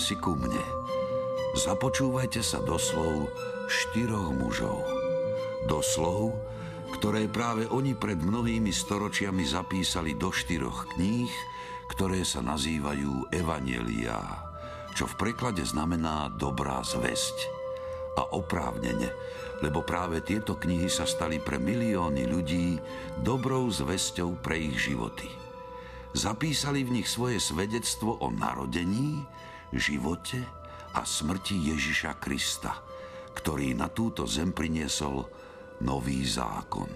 si ku mne. Započúvajte sa do slov štyroch mužov. Do slov, ktoré práve oni pred mnohými storočiami zapísali do štyroch kníh, ktoré sa nazývajú Evanielia, čo v preklade znamená dobrá zväzť. A oprávnene, lebo práve tieto knihy sa stali pre milióny ľudí dobrou zväzťou pre ich životy. Zapísali v nich svoje svedectvo o narodení, živote a smrti Ježiša Krista, ktorý na túto zem priniesol nový zákon.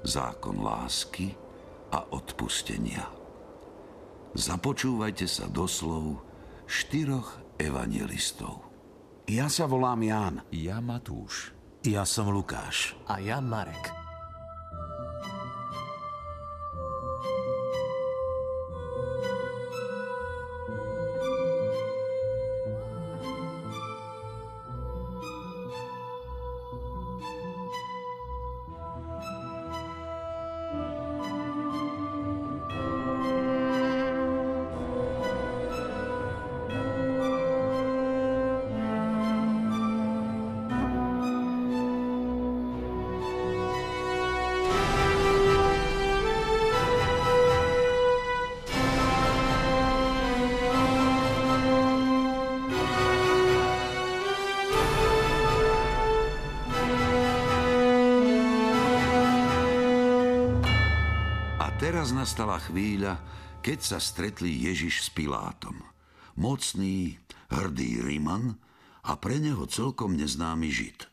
Zákon lásky a odpustenia. Započúvajte sa do slov štyroch evangelistov. Ja sa volám Ján. Ja Matúš. Ja som Lukáš. A ja Marek. Teraz nastala chvíľa, keď sa stretli Ježiš s Pilátom. Mocný, hrdý Riman a pre neho celkom neznámy Žid.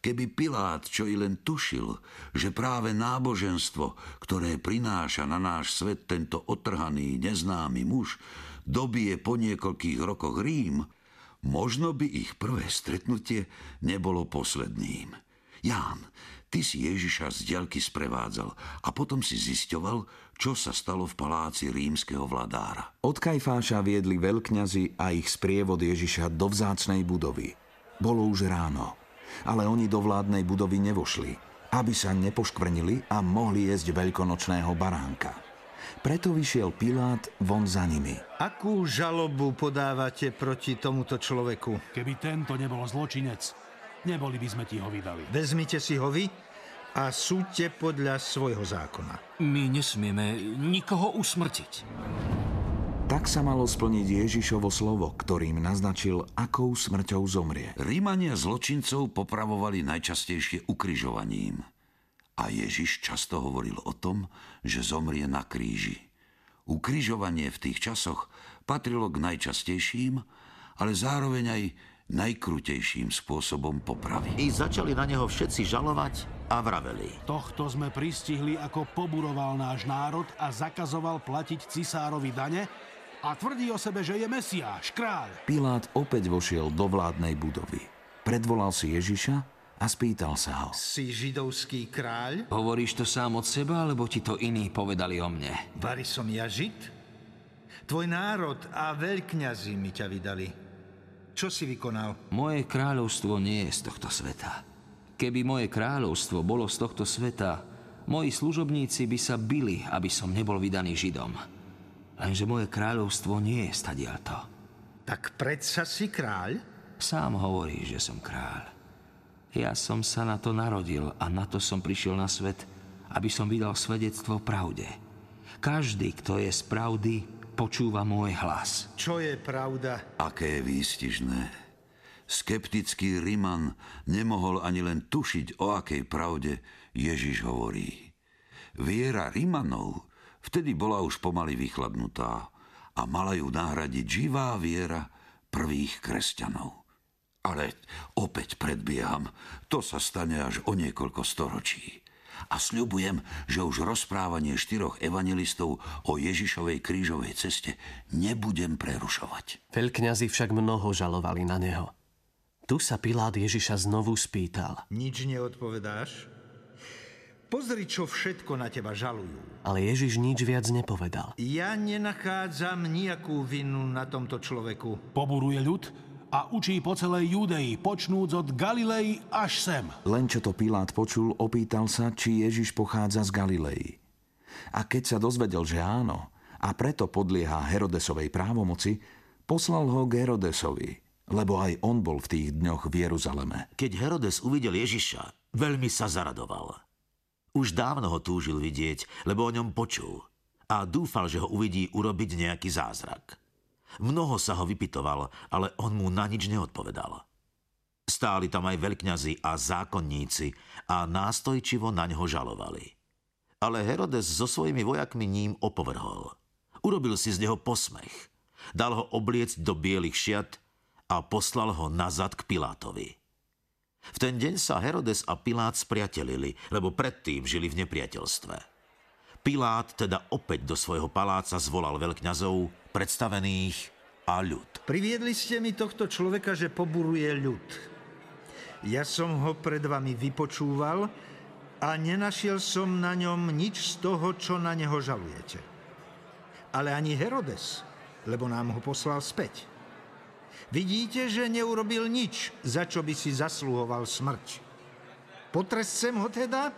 Keby Pilát čo i len tušil, že práve náboženstvo, ktoré prináša na náš svet tento otrhaný, neznámy muž, dobije po niekoľkých rokoch Rím, možno by ich prvé stretnutie nebolo posledným. Ján, Ty si Ježiša z diaľky sprevádzal a potom si zisťoval, čo sa stalo v paláci rímskeho vladára. Od Kajfáša viedli veľkňazi a ich sprievod Ježiša do vzácnej budovy. Bolo už ráno, ale oni do vládnej budovy nevošli, aby sa nepoškvrnili a mohli jesť veľkonočného baránka. Preto vyšiel Pilát von za nimi. Akú žalobu podávate proti tomuto človeku? Keby tento nebol zločinec, Neboli by sme ti ho vydali. Vezmite si ho vy a súďte podľa svojho zákona. My nesmieme nikoho usmrtiť. Tak sa malo splniť Ježišovo slovo, ktorým naznačil, akou smrťou zomrie. Rímania zločincov popravovali najčastejšie ukrižovaním. A Ježiš často hovoril o tom, že zomrie na kríži. Ukrižovanie v tých časoch patrilo k najčastejším, ale zároveň aj najkrutejším spôsobom popravy. I začali na neho všetci žalovať a vraveli. Tohto sme pristihli, ako poburoval náš národ a zakazoval platiť cisárovi dane a tvrdí o sebe, že je Mesiáš, kráľ. Pilát opäť vošiel do vládnej budovy. Predvolal si Ježiša a spýtal sa ho. Si židovský kráľ? Hovoríš to sám od seba, alebo ti to iní povedali o mne? Bari som ja žid? Tvoj národ a veľkňazi mi ťa vydali. Čo si vykonal? Moje kráľovstvo nie je z tohto sveta. Keby moje kráľovstvo bolo z tohto sveta, moji služobníci by sa bili, aby som nebol vydaný Židom. Lenže moje kráľovstvo nie je stadiaľto. Tak predsa si kráľ? Sám hovorí, že som kráľ. Ja som sa na to narodil a na to som prišiel na svet, aby som vydal svedectvo pravde. Každý, kto je z pravdy, počúva môj hlas. Čo je pravda? Aké výstižné. Skeptický Riman nemohol ani len tušiť, o akej pravde Ježiš hovorí. Viera Rimanov vtedy bola už pomaly vychladnutá a mala ju nahradiť živá viera prvých kresťanov. Ale opäť predbieham, to sa stane až o niekoľko storočí a sľubujem, že už rozprávanie štyroch evangelistov o Ježišovej krížovej ceste nebudem prerušovať. Veľkňazi však mnoho žalovali na neho. Tu sa Pilát Ježiša znovu spýtal. Nič neodpovedáš? Pozri, čo všetko na teba žalujú. Ale Ježiš nič viac nepovedal. Ja nenachádzam nejakú vinu na tomto človeku. Poburuje ľud, a učí po celej Judei, počnúc od Galilei až sem. Len čo to Pilát počul, opýtal sa, či Ježiš pochádza z Galilei. A keď sa dozvedel, že áno, a preto podlieha Herodesovej právomoci, Poslal ho k Herodesovi, lebo aj on bol v tých dňoch v Jeruzaleme. Keď Herodes uvidel Ježiša, veľmi sa zaradoval. Už dávno ho túžil vidieť, lebo o ňom počul a dúfal, že ho uvidí urobiť nejaký zázrak. Mnoho sa ho vypitoval, ale on mu na nič neodpovedal. Stáli tam aj veľkňazi a zákonníci a nástojčivo na ňo žalovali. Ale Herodes so svojimi vojakmi ním opovrhol. Urobil si z neho posmech. Dal ho obliecť do bielých šiat a poslal ho nazad k Pilátovi. V ten deň sa Herodes a Pilát spriatelili, lebo predtým žili v nepriateľstve. Pilát teda opäť do svojho paláca zvolal veľkňazov, predstavených a ľud. Priviedli ste mi tohto človeka, že poburuje ľud. Ja som ho pred vami vypočúval a nenašiel som na ňom nič z toho, čo na neho žalujete. Ale ani Herodes, lebo nám ho poslal späť. Vidíte, že neurobil nič, za čo by si zasluhoval smrť. Potrescem ho teda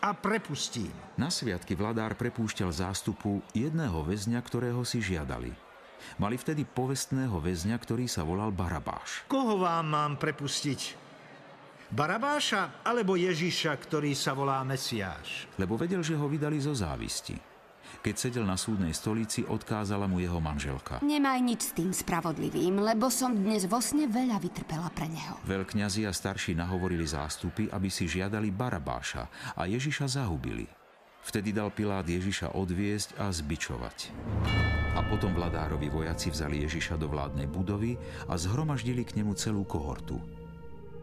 a prepustím. Na sviatky vladár prepúšťal zástupu jedného väzňa, ktorého si žiadali. Mali vtedy povestného väzňa, ktorý sa volal Barabáš. Koho vám mám prepustiť? Barabáša alebo Ježiša, ktorý sa volá Mesiáš? Lebo vedel, že ho vydali zo závisti. Keď sedel na súdnej stolici, odkázala mu jeho manželka. Nemaj nič s tým spravodlivým, lebo som dnes vo sne veľa vytrpela pre neho. Veľkňazi a starší nahovorili zástupy, aby si žiadali Barabáša a Ježiša zahubili. Vtedy dal Pilát Ježiša odviesť a zbičovať. A potom vladárovi vojaci vzali Ježiša do vládnej budovy a zhromaždili k nemu celú kohortu.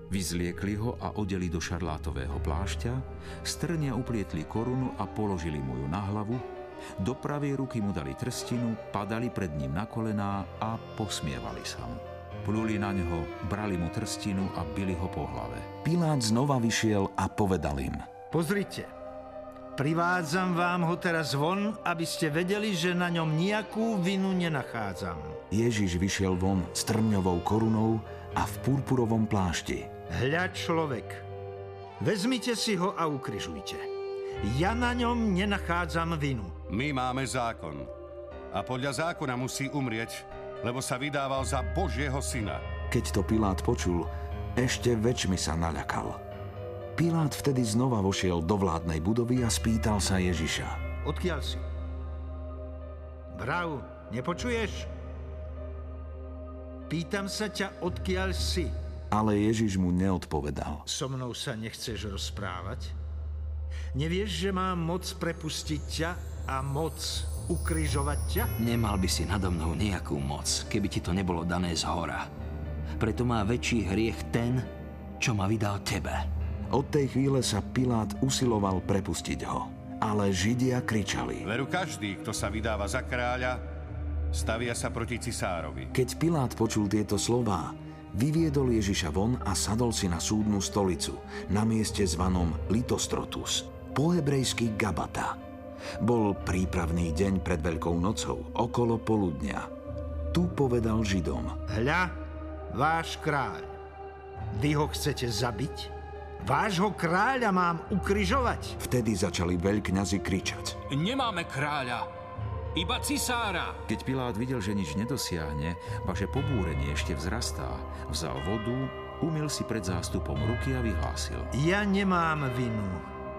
Vyzliekli ho a odeli do šarlátového plášťa, strnia uplietli korunu a položili mu ju na hlavu, do pravej ruky mu dali trstinu, padali pred ním na kolená a posmievali sa mu. Pluli na ňo, brali mu trstinu a bili ho po hlave. Pilát znova vyšiel a povedal im. Pozrite, privádzam vám ho teraz von, aby ste vedeli, že na ňom nejakú vinu nenachádzam. Ježiš vyšiel von s trňovou korunou a v purpurovom plášti. Hľa človek, vezmite si ho a ukryžujte. Ja na ňom nenachádzam vinu. My máme zákon. A podľa zákona musí umrieť, lebo sa vydával za Božieho syna. Keď to Pilát počul, ešte väčšmi sa naľakal. Pilát vtedy znova vošiel do vládnej budovy a spýtal sa Ježiša. Odkiaľ si? Brav, nepočuješ? Pýtam sa ťa, odkiaľ si. Ale Ježiš mu neodpovedal. So mnou sa nechceš rozprávať? Nevieš, že mám moc prepustiť ťa a moc ukryžovať ťa? Nemal by si nado mnou nejakú moc, keby ti to nebolo dané z hora. Preto má väčší hriech ten, čo ma vydal tebe. Od tej chvíle sa Pilát usiloval prepustiť ho. Ale Židia kričali. Veru každý, kto sa vydáva za kráľa, stavia sa proti cisárovi. Keď Pilát počul tieto slová, vyviedol Ježiša von a sadol si na súdnu stolicu, na mieste zvanom Litostrotus po hebrejsky Gabata. Bol prípravný deň pred Veľkou nocou, okolo poludnia. Tu povedal Židom. Hľa, váš kráľ. Vy ho chcete zabiť? Vášho kráľa mám ukryžovať? Vtedy začali veľkňazi kričať. Nemáme kráľa, iba cisára. Keď Pilát videl, že nič nedosiahne, vaše pobúrenie ešte vzrastá, vzal vodu, umil si pred zástupom ruky a vyhlásil. Ja nemám vinu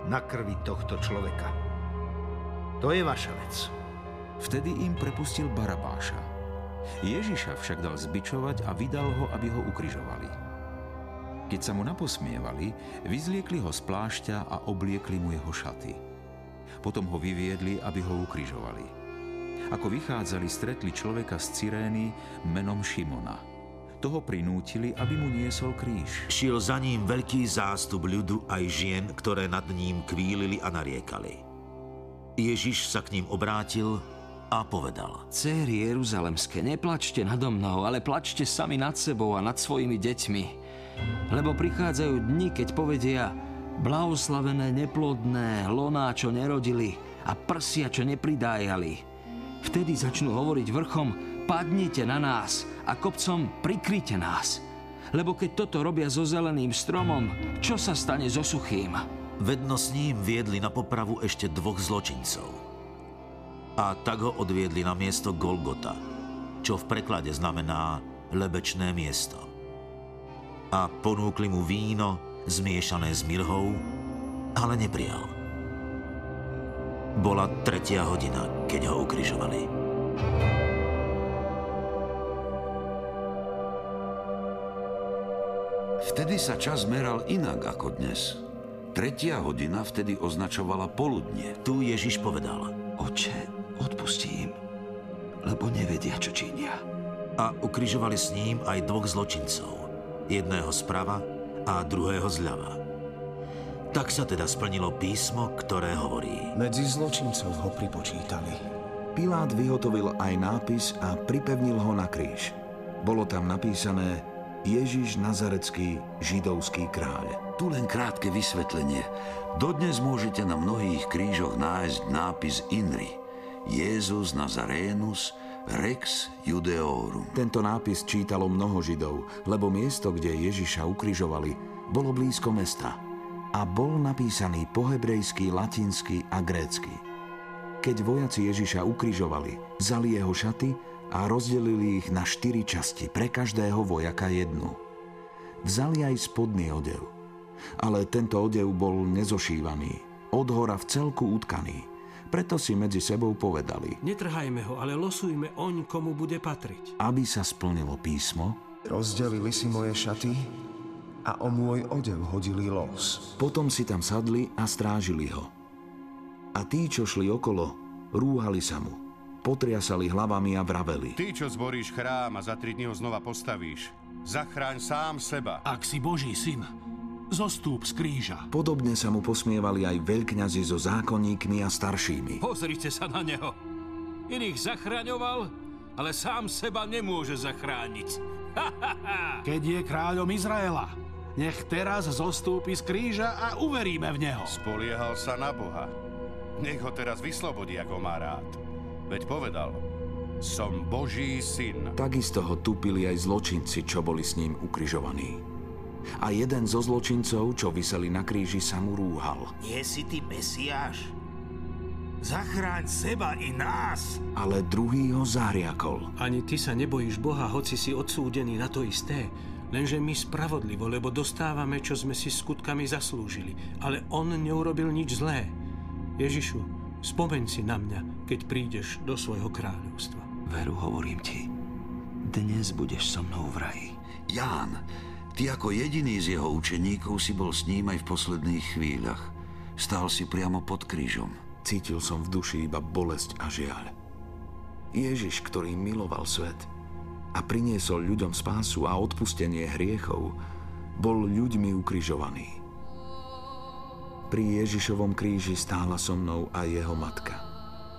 na krvi tohto človeka. To je vaša vec. Vtedy im prepustil Barabáša. Ježiša však dal zbičovať a vydal ho, aby ho ukrižovali. Keď sa mu naposmievali, vyzliekli ho z plášťa a obliekli mu jeho šaty. Potom ho vyviedli, aby ho ukrižovali. Ako vychádzali, stretli človeka z Cyrény menom Šimona – toho prinútili, aby mu niesol kríž. Šiel za ním veľký zástup ľudu aj žien, ktoré nad ním kvílili a nariekali. Ježiš sa k ním obrátil a povedal. Céry Jeruzalemské, neplačte nado mnou, ale plačte sami nad sebou a nad svojimi deťmi. Lebo prichádzajú dni, keď povedia, blahoslavené neplodné, loná, čo nerodili a prsia, čo nepridájali. Vtedy začnú hovoriť vrchom, padnite na nás a kopcom prikryte nás. Lebo keď toto robia so zeleným stromom, čo sa stane so suchým? Vedno s ním viedli na popravu ešte dvoch zločincov. A tak ho odviedli na miesto Golgota, čo v preklade znamená lebečné miesto. A ponúkli mu víno zmiešané s mirhou, ale neprijal. Bola tretia hodina, keď ho ukrižovali. Vtedy sa čas meral inak ako dnes. Tretia hodina vtedy označovala poludnie. Tu Ježiš povedal. Oče, odpustím, lebo nevedia, čo činia. A ukrižovali s ním aj dvoch zločincov. Jedného zprava a druhého zľava. Tak sa teda splnilo písmo, ktoré hovorí. Medzi zločincov ho pripočítali. Pilát vyhotovil aj nápis a pripevnil ho na kríž. Bolo tam napísané Ježiš Nazarecký, židovský kráľ. Tu len krátke vysvetlenie. Dodnes môžete na mnohých krížoch nájsť nápis INRI. Jezus Nazarénus Rex Judeorum. Tento nápis čítalo mnoho Židov, lebo miesto, kde Ježiša ukrižovali, bolo blízko mesta a bol napísaný po hebrejsky, latinsky a grécky. Keď vojaci Ježiša ukrižovali, vzali jeho šaty a rozdelili ich na štyri časti, pre každého vojaka jednu. Vzali aj spodný odev, ale tento odev bol nezošívaný, od hora v celku utkaný. Preto si medzi sebou povedali, Netrhajme ho, ale losujme oň, komu bude patriť. aby sa splnilo písmo, Rozdelili si moje šaty a o môj odev hodili los. potom si tam sadli a strážili ho. A tí, čo šli okolo, rúhali sa mu, potriasali hlavami a vraveli. Ty, čo zboríš chrám a za tri dní ho znova postavíš, zachráň sám seba. Ak si Boží syn, zostúp z kríža. Podobne sa mu posmievali aj veľkňazi so zákonníkmi a staršími. Pozrite sa na neho. Iných zachraňoval, ale sám seba nemôže zachrániť. Keď je kráľom Izraela, nech teraz zostúpi z kríža a uveríme v neho. Spoliehal sa na Boha. Nech ho teraz vyslobodí, ako má rád. Veď povedal, som Boží syn. Takisto ho tupili aj zločinci, čo boli s ním ukrižovaní. A jeden zo zločincov, čo vyseli na kríži, sa mu rúhal. Nie si ty Mesiáš? Zachráň seba i nás! Ale druhý ho zahriakol. Ani ty sa nebojíš Boha, hoci si odsúdený na to isté. Lenže my spravodlivo, lebo dostávame, čo sme si skutkami zaslúžili. Ale on neurobil nič zlé. Ježišu, spomeň si na mňa, keď prídeš do svojho kráľovstva. Veru, hovorím ti, dnes budeš so mnou v raji. Ján, ty ako jediný z jeho učeníkov si bol s ním aj v posledných chvíľach. Stál si priamo pod krížom. Cítil som v duši iba bolesť a žiaľ. Ježiš, ktorý miloval svet a priniesol ľuďom spásu a odpustenie hriechov, bol ľuďmi ukrižovaný. Pri Ježišovom kríži stála so mnou aj jeho matka,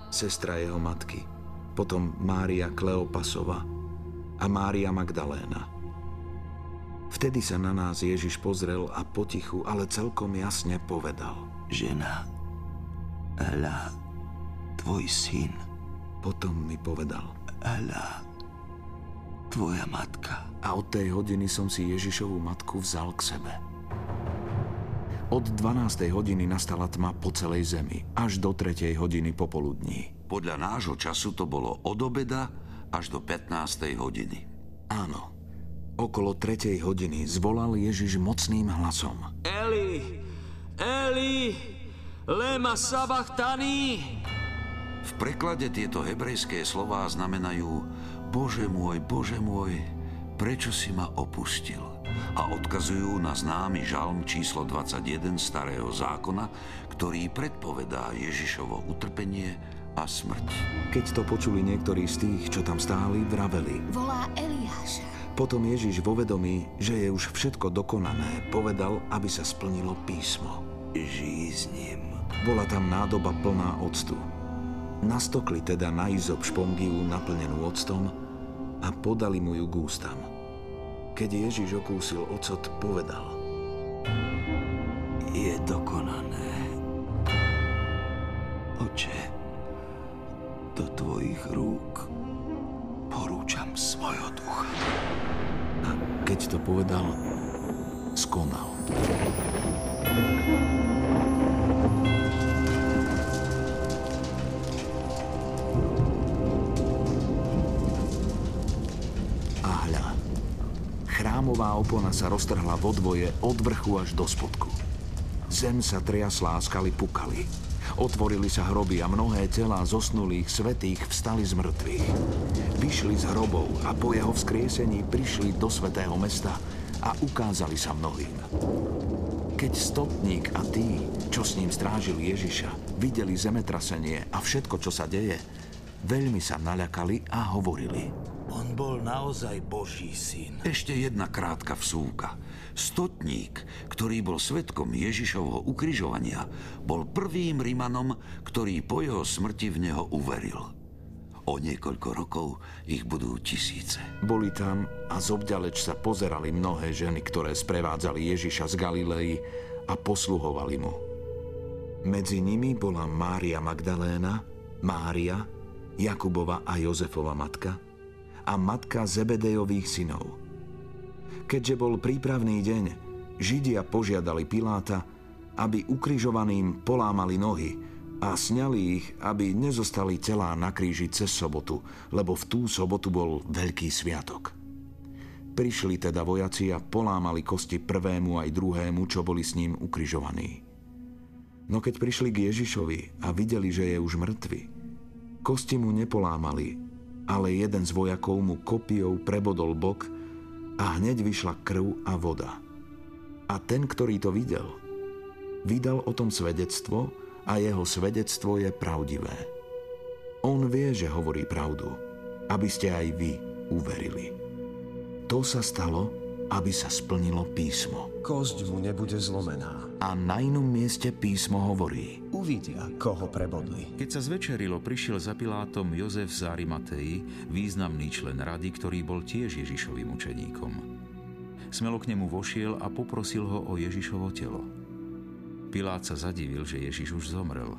sestra jeho matky, potom Mária Kleopasova a Mária Magdaléna. Vtedy sa na nás Ježiš pozrel a potichu, ale celkom jasne povedal. Žena, hľa, tvoj syn, Potom mi povedal. hľa, tvoja matka. A od tej hodiny som si Ježišovu matku vzal k sebe. Od 12. hodiny nastala tma po celej zemi, až do 3. hodiny popoludní. Podľa nášho času to bolo od obeda až do 15. hodiny. Áno, okolo 3. hodiny zvolal Ježiš mocným hlasom. Eli, Eli, lema sabachtani. V preklade tieto hebrejské slová znamenajú Bože môj, Bože môj, prečo si ma opustil? A odkazujú na známy žalm číslo 21 starého zákona, ktorý predpovedá Ježišovo utrpenie a smrť. Keď to počuli niektorí z tých, čo tam stáli, vraveli. Volá Eliáša. Potom Ježiš vo vedomí, že je už všetko dokonané, povedal, aby sa splnilo písmo. Žij s ním. Bola tam nádoba plná octu. Nastokli teda na izob špongiu naplnenú octom a podali mu ju k ústam. Keď Ježiš okúsil ocot, povedal. Je dokonané. Oče, do tvojich rúk porúčam svojho ducha. A keď to povedal, skonal. Chrámová opona sa roztrhla vo dvoje od vrchu až do spodku. Zem sa triasla a skaly pukali. Otvorili sa hroby a mnohé telá zosnulých svetých vstali z mŕtvych. Vyšli z hrobov a po jeho vzkriesení prišli do svetého mesta a ukázali sa mnohým. Keď stotník a tí, čo s ním strážili Ježiša, videli zemetrasenie a všetko, čo sa deje, veľmi sa naľakali a hovorili. Bol naozaj Boží syn. Ešte jedna krátka vsúka. Stotník, ktorý bol svetkom Ježišovho ukrižovania, bol prvým Rimanom, ktorý po jeho smrti v neho uveril. O niekoľko rokov ich budú tisíce. Boli tam a zobďaleč sa pozerali mnohé ženy, ktoré sprevádzali Ježiša z Galilei a posluhovali mu. Medzi nimi bola Mária Magdaléna, Mária, Jakubova a Jozefova matka – a matka Zebedejových synov. Keďže bol prípravný deň, Židia požiadali Piláta, aby ukrižovaným polámali nohy a sňali ich, aby nezostali telá na kríži cez sobotu, lebo v tú sobotu bol veľký sviatok. Prišli teda vojaci a polámali kosti prvému aj druhému, čo boli s ním ukrižovaní. No keď prišli k Ježišovi a videli, že je už mŕtvy, kosti mu nepolámali, ale jeden z vojakov mu kopiou prebodol bok a hneď vyšla krv a voda. A ten, ktorý to videl, vydal o tom svedectvo a jeho svedectvo je pravdivé. On vie, že hovorí pravdu, aby ste aj vy uverili. To sa stalo, aby sa splnilo písmo. Kosť mu nebude zlomená. A na inom mieste písmo hovorí. Uvidia, koho prebodli. Keď sa zvečerilo, prišiel za Pilátom Jozef z Arimatei, významný člen rady, ktorý bol tiež Ježišovým učeníkom. Smelo k nemu vošiel a poprosil ho o Ježišovo telo. Pilát sa zadivil, že Ježiš už zomrel.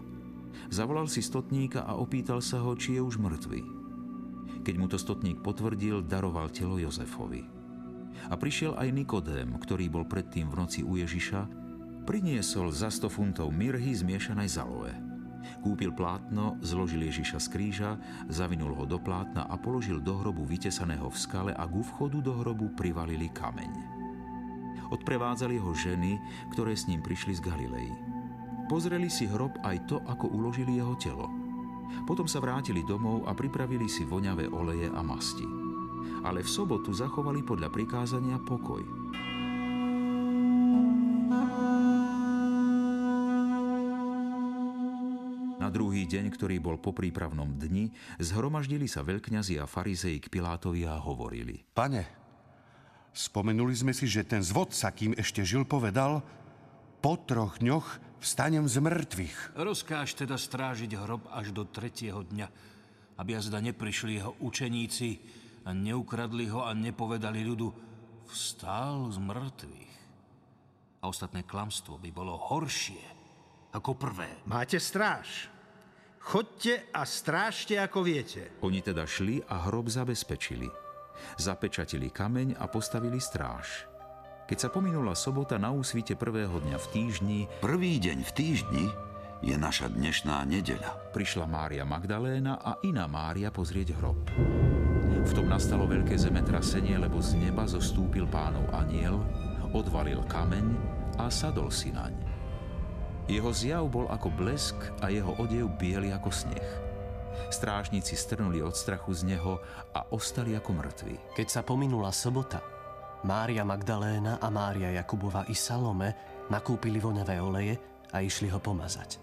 Zavolal si stotníka a opýtal sa ho, či je už mŕtvy. Keď mu to stotník potvrdil, daroval telo Jozefovi. A prišiel aj Nikodém, ktorý bol predtým v noci u Ježiša, priniesol za 100 funtov mirhy zmiešanej z aloe. Kúpil plátno, zložil Ježiša z kríža, zavinul ho do plátna a položil do hrobu vytesaného v skale a ku vchodu do hrobu privalili kameň. Odprevádzali ho ženy, ktoré s ním prišli z Galilei. Pozreli si hrob aj to, ako uložili jeho telo. Potom sa vrátili domov a pripravili si voňavé oleje a masti ale v sobotu zachovali podľa prikázania pokoj. Na druhý deň, ktorý bol po prípravnom dni, zhromaždili sa veľkňazi a farizei k Pilátovi a hovorili. Pane, spomenuli sme si, že ten zvodca, kým ešte žil, povedal, po troch dňoch vstanem z mŕtvych. Rozkáž teda strážiť hrob až do tretieho dňa, aby jazda neprišli jeho učeníci a neukradli ho a nepovedali ľudu, vstál z mŕtvych. A ostatné klamstvo by bolo horšie ako prvé. Máte stráž. Chodte a strážte, ako viete. Oni teda šli a hrob zabezpečili. Zapečatili kameň a postavili stráž. Keď sa pominula sobota na úsvite prvého dňa v týždni... Prvý deň v týždni je naša dnešná nedeľa. Prišla Mária Magdaléna a iná Mária pozrieť hrob. V tom nastalo veľké zemetrasenie, lebo z neba zostúpil pánov aniel, odvalil kameň a sadol si naň. Jeho zjav bol ako blesk a jeho odev biely ako sneh. Strážnici strnuli od strachu z neho a ostali ako mŕtvi. Keď sa pominula sobota, Mária Magdaléna a Mária Jakubova i Salome nakúpili voňavé oleje a išli ho pomazať.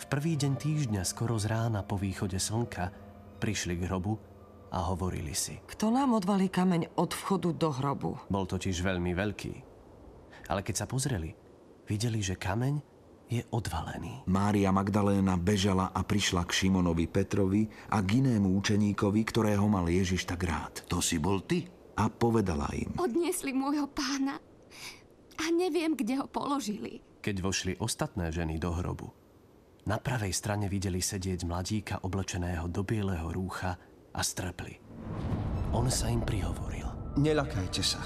V prvý deň týždňa skoro z rána po východe slnka prišli k hrobu a hovorili si. Kto nám odvalí kameň od vchodu do hrobu? Bol totiž veľmi veľký. Ale keď sa pozreli, videli, že kameň je odvalený. Mária Magdaléna bežala a prišla k Šimonovi Petrovi a k inému učeníkovi, ktorého mal Ježiš tak rád. To si bol ty? A povedala im. Odniesli môjho pána a neviem, kde ho položili. Keď vošli ostatné ženy do hrobu, na pravej strane videli sedieť mladíka oblečeného do bieleho rúcha a strpli. On sa im prihovoril. Nelakajte sa.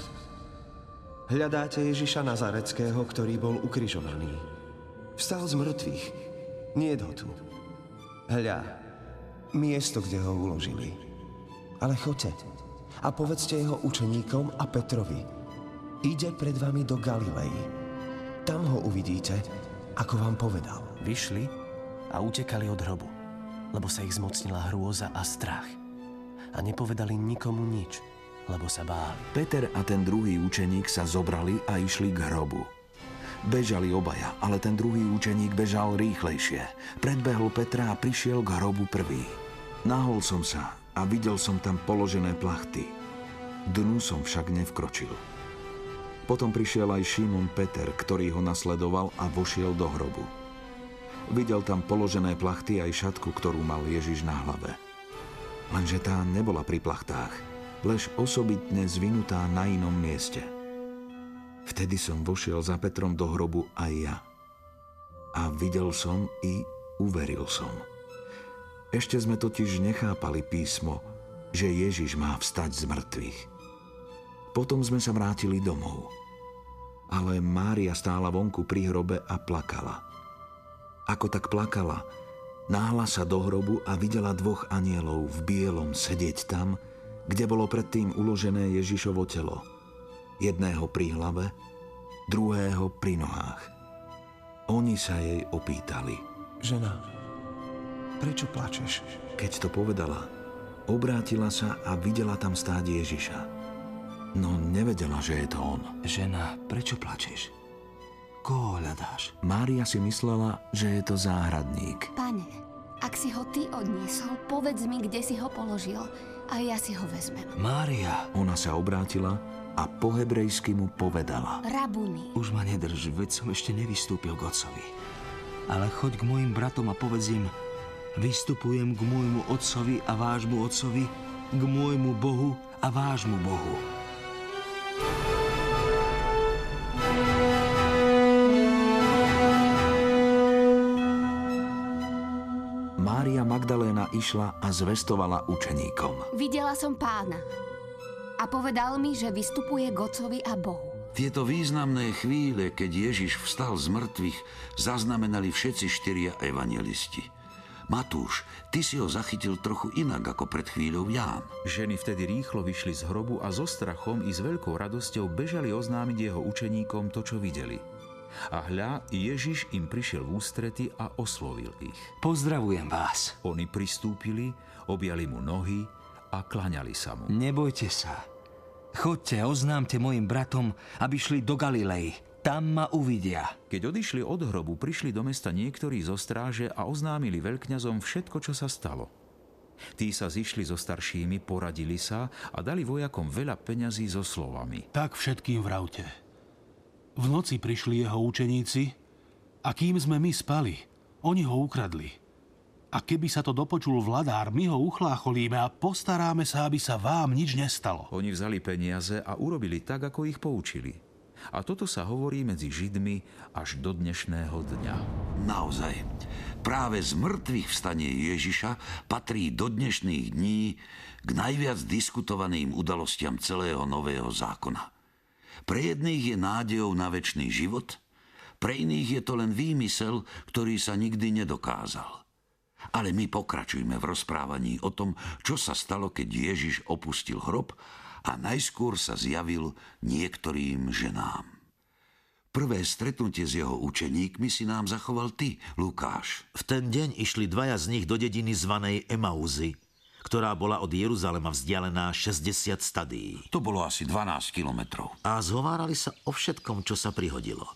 Hľadáte Ježiša Nazareckého, ktorý bol ukrižovaný. Vstal z mŕtvych. Nie ho tu. Hľa, miesto, kde ho uložili. Ale choďte a povedzte jeho učeníkom a Petrovi, ide pred vami do Galilei. Tam ho uvidíte, ako vám povedal. Vyšli a utekali od hrobu, lebo sa ich zmocnila hrôza a strach. A nepovedali nikomu nič, lebo sa báli. Peter a ten druhý učeník sa zobrali a išli k hrobu. Bežali obaja, ale ten druhý učeník bežal rýchlejšie. Predbehol Petra a prišiel k hrobu prvý. Nahol som sa a videl som tam položené plachty. Dnu som však nevkročil. Potom prišiel aj Šimon Peter, ktorý ho nasledoval a vošiel do hrobu. Videl tam položené plachty aj šatku, ktorú mal Ježiš na hlave. Lenže tá nebola pri plachtách, lež osobitne zvinutá na inom mieste. Vtedy som vošiel za Petrom do hrobu aj ja. A videl som i uveril som. Ešte sme totiž nechápali písmo, že Ježiš má vstať z mŕtvych. Potom sme sa vrátili domov. Ale Mária stála vonku pri hrobe a plakala. Ako tak plakala, náhla sa do hrobu a videla dvoch anielov v bielom sedieť tam, kde bolo predtým uložené Ježišovo telo. Jedného pri hlave, druhého pri nohách. Oni sa jej opýtali. Žena, prečo plačeš? Keď to povedala, obrátila sa a videla tam stáť Ježiša. No nevedela, že je to on. Žena, prečo plačeš? Koho hľadáš? Mária si myslela, že je to záhradník. Pane, ak si ho ty odniesol, povedz mi, kde si ho položil a ja si ho vezmem. Mária. Ona sa obrátila a po hebrejsky mu povedala. Rabuni. Už ma nedrž, veď som ešte nevystúpil k otcovi. Ale choď k mojim bratom a povedz im, vystupujem k môjmu otcovi a vášmu otcovi, k môjmu Bohu a vášmu Bohu. Išla a zvestovala učeníkom. Videla som pána a povedal mi, že vystupuje k otcovi a Bohu. Tieto významné chvíle, keď Ježiš vstal z mŕtvych, zaznamenali všetci štyria evangelisti. Matúš, ty si ho zachytil trochu inak ako pred chvíľou Ján. Ženy vtedy rýchlo vyšli z hrobu a so strachom i s veľkou radosťou bežali oznámiť jeho učeníkom to, čo videli. A hľa, Ježiš im prišiel v ústrety a oslovil ich. Pozdravujem vás. Oni pristúpili, objali mu nohy a klaňali sa mu. Nebojte sa. Chodte, oznámte mojim bratom, aby šli do Galilei. Tam ma uvidia. Keď odišli od hrobu, prišli do mesta niektorí zo stráže a oznámili veľkňazom všetko, čo sa stalo. Tí sa zišli so staršími, poradili sa a dali vojakom veľa peňazí so slovami. Tak všetkým vravte. V noci prišli jeho učeníci a kým sme my spali, oni ho ukradli. A keby sa to dopočul vladár, my ho uchlácholíme a postaráme sa, aby sa vám nič nestalo. Oni vzali peniaze a urobili tak, ako ich poučili. A toto sa hovorí medzi Židmi až do dnešného dňa. Naozaj, práve z mŕtvych vstanie Ježiša patrí do dnešných dní k najviac diskutovaným udalostiam celého nového zákona. Pre jedných je nádejou na väčší život, pre iných je to len výmysel, ktorý sa nikdy nedokázal. Ale my pokračujme v rozprávaní o tom, čo sa stalo, keď Ježiš opustil hrob a najskôr sa zjavil niektorým ženám. Prvé stretnutie s jeho učeníkmi si nám zachoval ty, Lukáš. V ten deň išli dvaja z nich do dediny zvanej Emauzy, ktorá bola od Jeruzalema vzdialená 60 stadií. To bolo asi 12 kilometrov. A zhovárali sa o všetkom, čo sa prihodilo.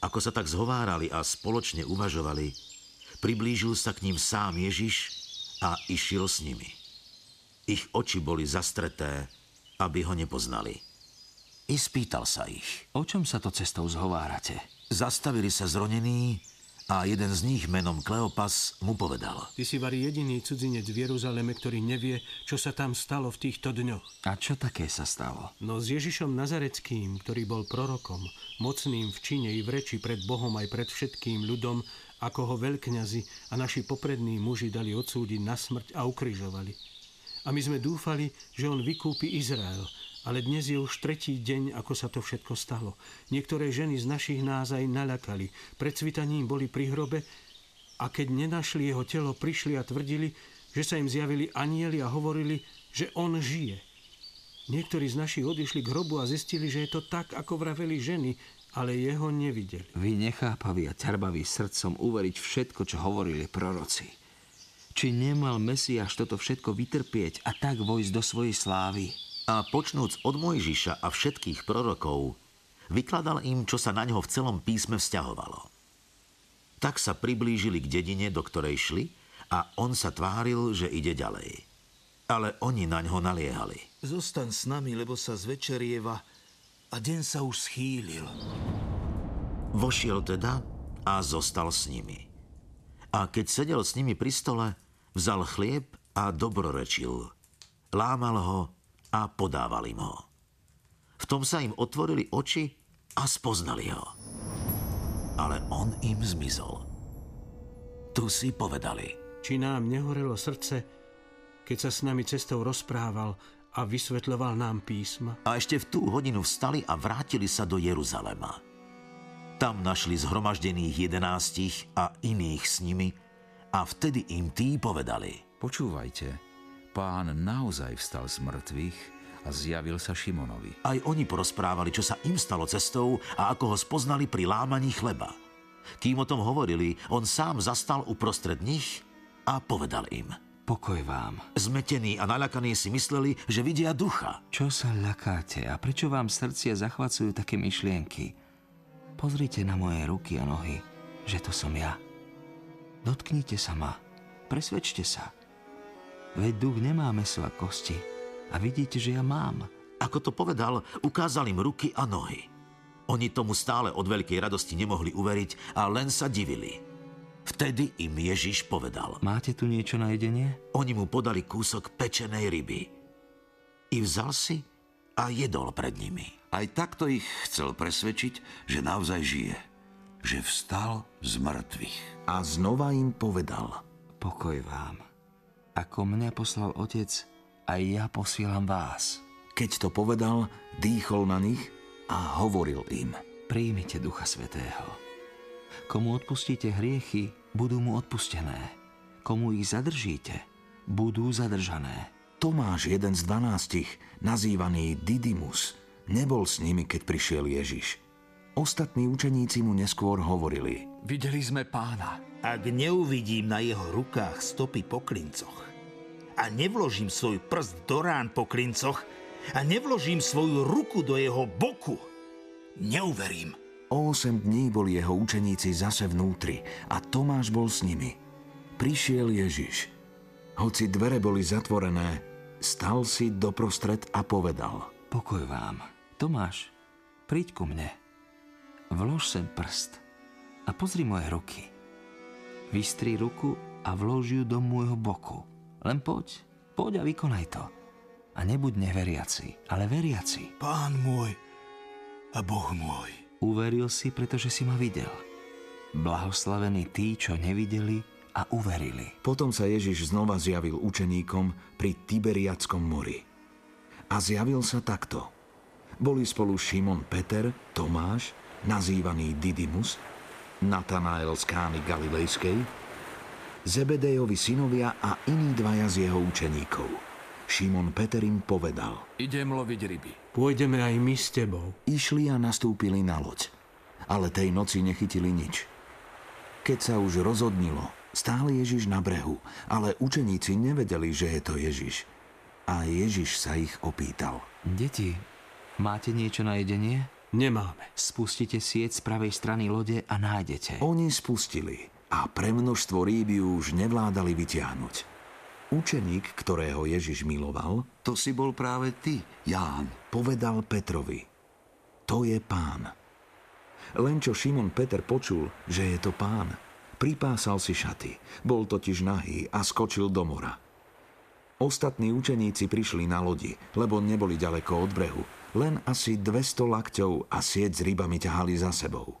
Ako sa tak zhovárali a spoločne uvažovali, priblížil sa k ním sám Ježiš a išiel s nimi. Ich oči boli zastreté, aby ho nepoznali. I spýtal sa ich. O čom sa to cestou zhovárate? Zastavili sa zronení a jeden z nich menom Kleopas mu povedal. Ty si vari jediný cudzinec v Jeruzaleme, ktorý nevie, čo sa tam stalo v týchto dňoch. A čo také sa stalo? No s Ježišom Nazareckým, ktorý bol prorokom, mocným v čine i v reči pred Bohom aj pred všetkým ľudom, ako ho veľkňazi a naši poprední muži dali odsúdiť na smrť a ukrižovali. A my sme dúfali, že on vykúpi Izrael, ale dnes je už tretí deň, ako sa to všetko stalo. Niektoré ženy z našich nás aj naľakali. Pred svitaním boli pri hrobe a keď nenašli jeho telo, prišli a tvrdili, že sa im zjavili anieli a hovorili, že on žije. Niektorí z našich odišli k hrobu a zistili, že je to tak, ako vraveli ženy, ale jeho nevideli. Vy nechápaví a ťarbaví srdcom uveriť všetko, čo hovorili proroci. Či nemal Mesiáš toto všetko vytrpieť a tak vojsť do svojej slávy? A počnúc od Mojžiša a všetkých prorokov, vykladal im, čo sa na ňo v celom písme vzťahovalo. Tak sa priblížili k dedine, do ktorej šli a on sa tváril, že ide ďalej. Ale oni na ňo naliehali. Zostaň s nami, lebo sa zvečerieva a deň sa už schýlil. Vošiel teda a zostal s nimi. A keď sedel s nimi pri stole, vzal chlieb a dobrorečil. Lámal ho a podával im ho. V tom sa im otvorili oči a spoznali ho ale on im zmizol. Tu si povedali. Či nám nehorelo srdce, keď sa s nami cestou rozprával a vysvetľoval nám písma? A ešte v tú hodinu vstali a vrátili sa do Jeruzalema. Tam našli zhromaždených jedenástich a iných s nimi a vtedy im tí povedali. Počúvajte, pán naozaj vstal z mŕtvych a zjavil sa Šimonovi. Aj oni porozprávali, čo sa im stalo cestou a ako ho spoznali pri lámaní chleba. Kým o tom hovorili, on sám zastal uprostred nich a povedal im. Pokoj vám. Zmetení a naľakaní si mysleli, že vidia ducha. Čo sa ľakáte a prečo vám srdcia zachvacujú také myšlienky? Pozrite na moje ruky a nohy, že to som ja. Dotknite sa ma, presvedčte sa. Veď duch nemá meso a kosti, a vidíte, že ja mám. Ako to povedal, ukázal im ruky a nohy. Oni tomu stále od veľkej radosti nemohli uveriť a len sa divili. Vtedy im Ježiš povedal. Máte tu niečo na jedenie? Oni mu podali kúsok pečenej ryby. I vzal si a jedol pred nimi. Aj takto ich chcel presvedčiť, že naozaj žije. Že vstal z mŕtvych. A znova im povedal. Pokoj vám. Ako mňa poslal otec, aj ja posielam vás. Keď to povedal, dýchol na nich a hovoril im. Príjmite Ducha Svetého. Komu odpustíte hriechy, budú mu odpustené. Komu ich zadržíte, budú zadržané. Tomáš, jeden z dvanástich, nazývaný Didymus, nebol s nimi, keď prišiel Ježiš. Ostatní učeníci mu neskôr hovorili. Videli sme pána. Ak neuvidím na jeho rukách stopy po klincoch a nevložím svoj prst do rán po klincoch a nevložím svoju ruku do jeho boku, neuverím. O 8 dní boli jeho učeníci zase vnútri a Tomáš bol s nimi. Prišiel Ježiš. Hoci dvere boli zatvorené, stal si doprostred a povedal. Pokoj vám. Tomáš, príď ku mne. Vlož sem prst a pozri moje ruky. Vystri ruku a vlož ju do môjho boku. Len poď, poď a vykonaj to. A nebuď neveriaci, ale veriaci. Pán môj a Boh môj. Uveril si, pretože si ma videl. Blahoslavení tí, čo nevideli a uverili. Potom sa Ježiš znova zjavil učeníkom pri Tiberiackom mori. A zjavil sa takto. Boli spolu Šimon Peter, Tomáš, nazývaný Didymus, Natanael z Kány Galilejskej, Zebedejovi synovia a iní dvaja z jeho učeníkov. Šimon Peter im povedal. Idem loviť ryby. Pôjdeme aj my s tebou. Išli a nastúpili na loď. Ale tej noci nechytili nič. Keď sa už rozodnilo, stále Ježiš na brehu, ale učeníci nevedeli, že je to Ježiš. A Ježiš sa ich opýtal. Deti, máte niečo na jedenie? Nemáme. Spustite sieť z pravej strany lode a nájdete. Oni spustili a pre množstvo rýby už nevládali vyťahnuť. Učeník, ktorého Ježiš miloval, to si bol práve ty, Ján, povedal Petrovi. To je pán. Len čo Šimon Peter počul, že je to pán, pripásal si šaty, bol totiž nahý a skočil do mora. Ostatní učeníci prišli na lodi, lebo neboli ďaleko od brehu, len asi 200 lakťov a sieť s rybami ťahali za sebou.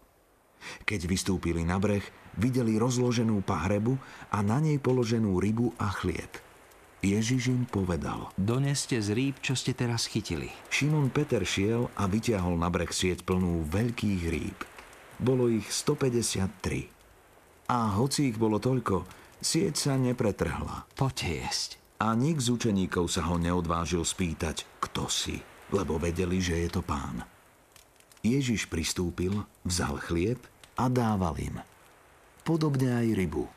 Keď vystúpili na breh, videli rozloženú pahrebu a na nej položenú rybu a chlieb. Ježiš im povedal. Doneste z rýb, čo ste teraz chytili. Šimon Peter šiel a vyťahol na breh sieť plnú veľkých rýb. Bolo ich 153. A hoci ich bolo toľko, sieť sa nepretrhla. Poďte jesť. A nik z učeníkov sa ho neodvážil spýtať, kto si, lebo vedeli, že je to pán. Ježiš pristúpil, vzal chlieb a dával im. Podobne aj rybu.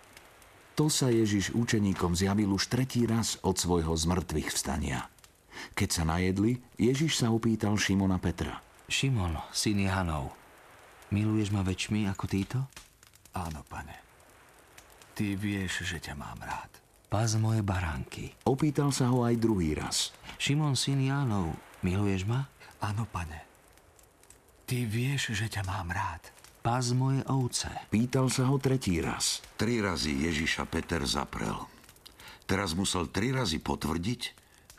To sa Ježiš učeníkom zjavil už tretí raz od svojho zmrtvých vstania. Keď sa najedli, Ježiš sa opýtal Šimona Petra. Šimon, syn Janov, miluješ ma väčšmi ako títo? Áno, pane. Ty vieš, že ťa mám rád. Pás moje baránky. Opýtal sa ho aj druhý raz. Šimon, syn Jánov, miluješ ma? Áno, pane. Ty vieš, že ťa mám rád. Pás moje ovce. Pýtal sa ho tretí raz. Tri razy Ježiša Peter zaprel. Teraz musel tri razy potvrdiť,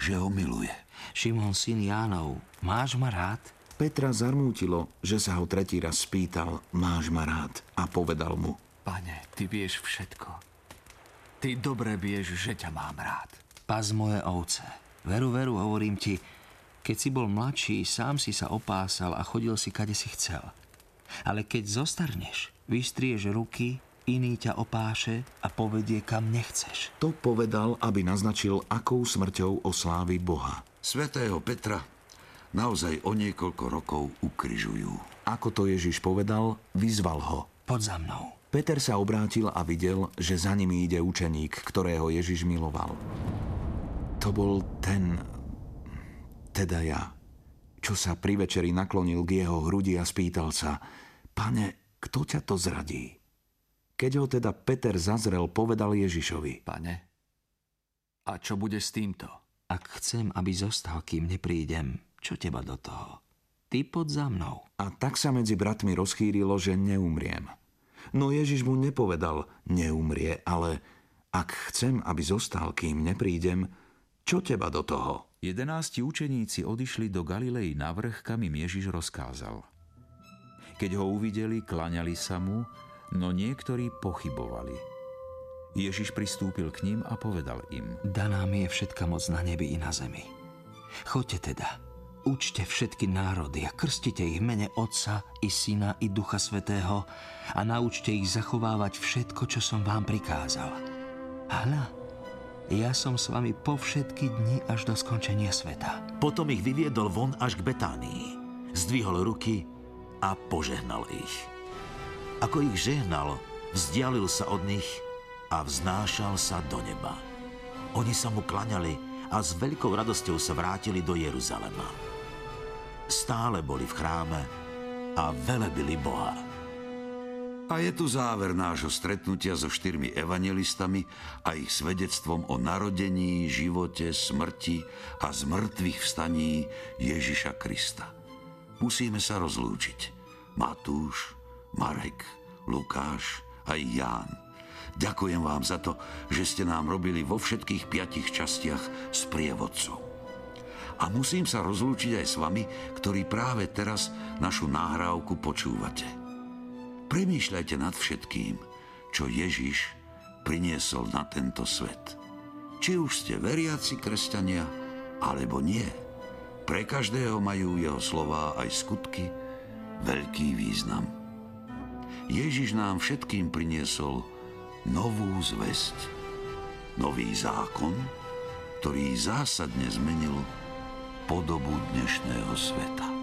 že ho miluje. Šimon, syn Jánov, máš ma rád? Petra zarmútilo, že sa ho tretí raz spýtal, máš ma rád, a povedal mu. Pane, ty vieš všetko. Ty dobre vieš, že ťa mám rád. Pás moje ovce. Veru, veru, hovorím ti, keď si bol mladší, sám si sa opásal a chodil si, kade si chcel. Ale keď zostarneš, vystrieš ruky, iný ťa opáše a povedie, kam nechceš. To povedal, aby naznačil, akou smrťou oslávi Boha. Svetého Petra naozaj o niekoľko rokov ukryžujú. Ako to Ježiš povedal, vyzval ho. Poď za mnou. Peter sa obrátil a videl, že za nimi ide učeník, ktorého Ježiš miloval. To bol ten, teda ja, čo sa pri večeri naklonil k jeho hrudi a spýtal sa, pane, kto ťa to zradí? Keď ho teda Peter zazrel, povedal Ježišovi. Pane, a čo bude s týmto? Ak chcem, aby zostal, kým neprídem, čo teba do toho? Ty pod za mnou. A tak sa medzi bratmi rozchýrilo, že neumriem. No Ježiš mu nepovedal, neumrie, ale ak chcem, aby zostal, kým neprídem, čo teba do toho? Jedenácti učeníci odišli do Galilei na vrch, kam im Ježiš rozkázal. Keď ho uvideli, klaňali sa mu, no niektorí pochybovali. Ježiš pristúpil k ním a povedal im. Daná mi je všetka moc na nebi i na zemi. Choďte teda, Učte všetky národy a krstite ich mene Otca i Syna i Ducha Svetého a naučte ich zachovávať všetko, čo som vám prikázal. Hľa, ja som s vami po všetky dni až do skončenia sveta. Potom ich vyviedol von až k Betánii. Zdvihol ruky a požehnal ich. Ako ich žehnal, vzdialil sa od nich a vznášal sa do neba. Oni sa mu klaňali a s veľkou radosťou sa vrátili do Jeruzalema stále boli v chráme a velebili Boha. A je tu záver nášho stretnutia so štyrmi evangelistami a ich svedectvom o narodení, živote, smrti a zmrtvých vstaní Ježiša Krista. Musíme sa rozlúčiť. Matúš, Marek, Lukáš a Ján. Ďakujem vám za to, že ste nám robili vo všetkých piatich častiach s prievodcom. A musím sa rozlúčiť aj s vami, ktorí práve teraz našu náhrávku počúvate. Premýšľajte nad všetkým, čo Ježiš priniesol na tento svet. Či už ste veriaci kresťania, alebo nie. Pre každého majú jeho slová aj skutky veľký význam. Ježiš nám všetkým priniesol novú zväzť, nový zákon, ktorý zásadne zmenil podobu dnešného sveta.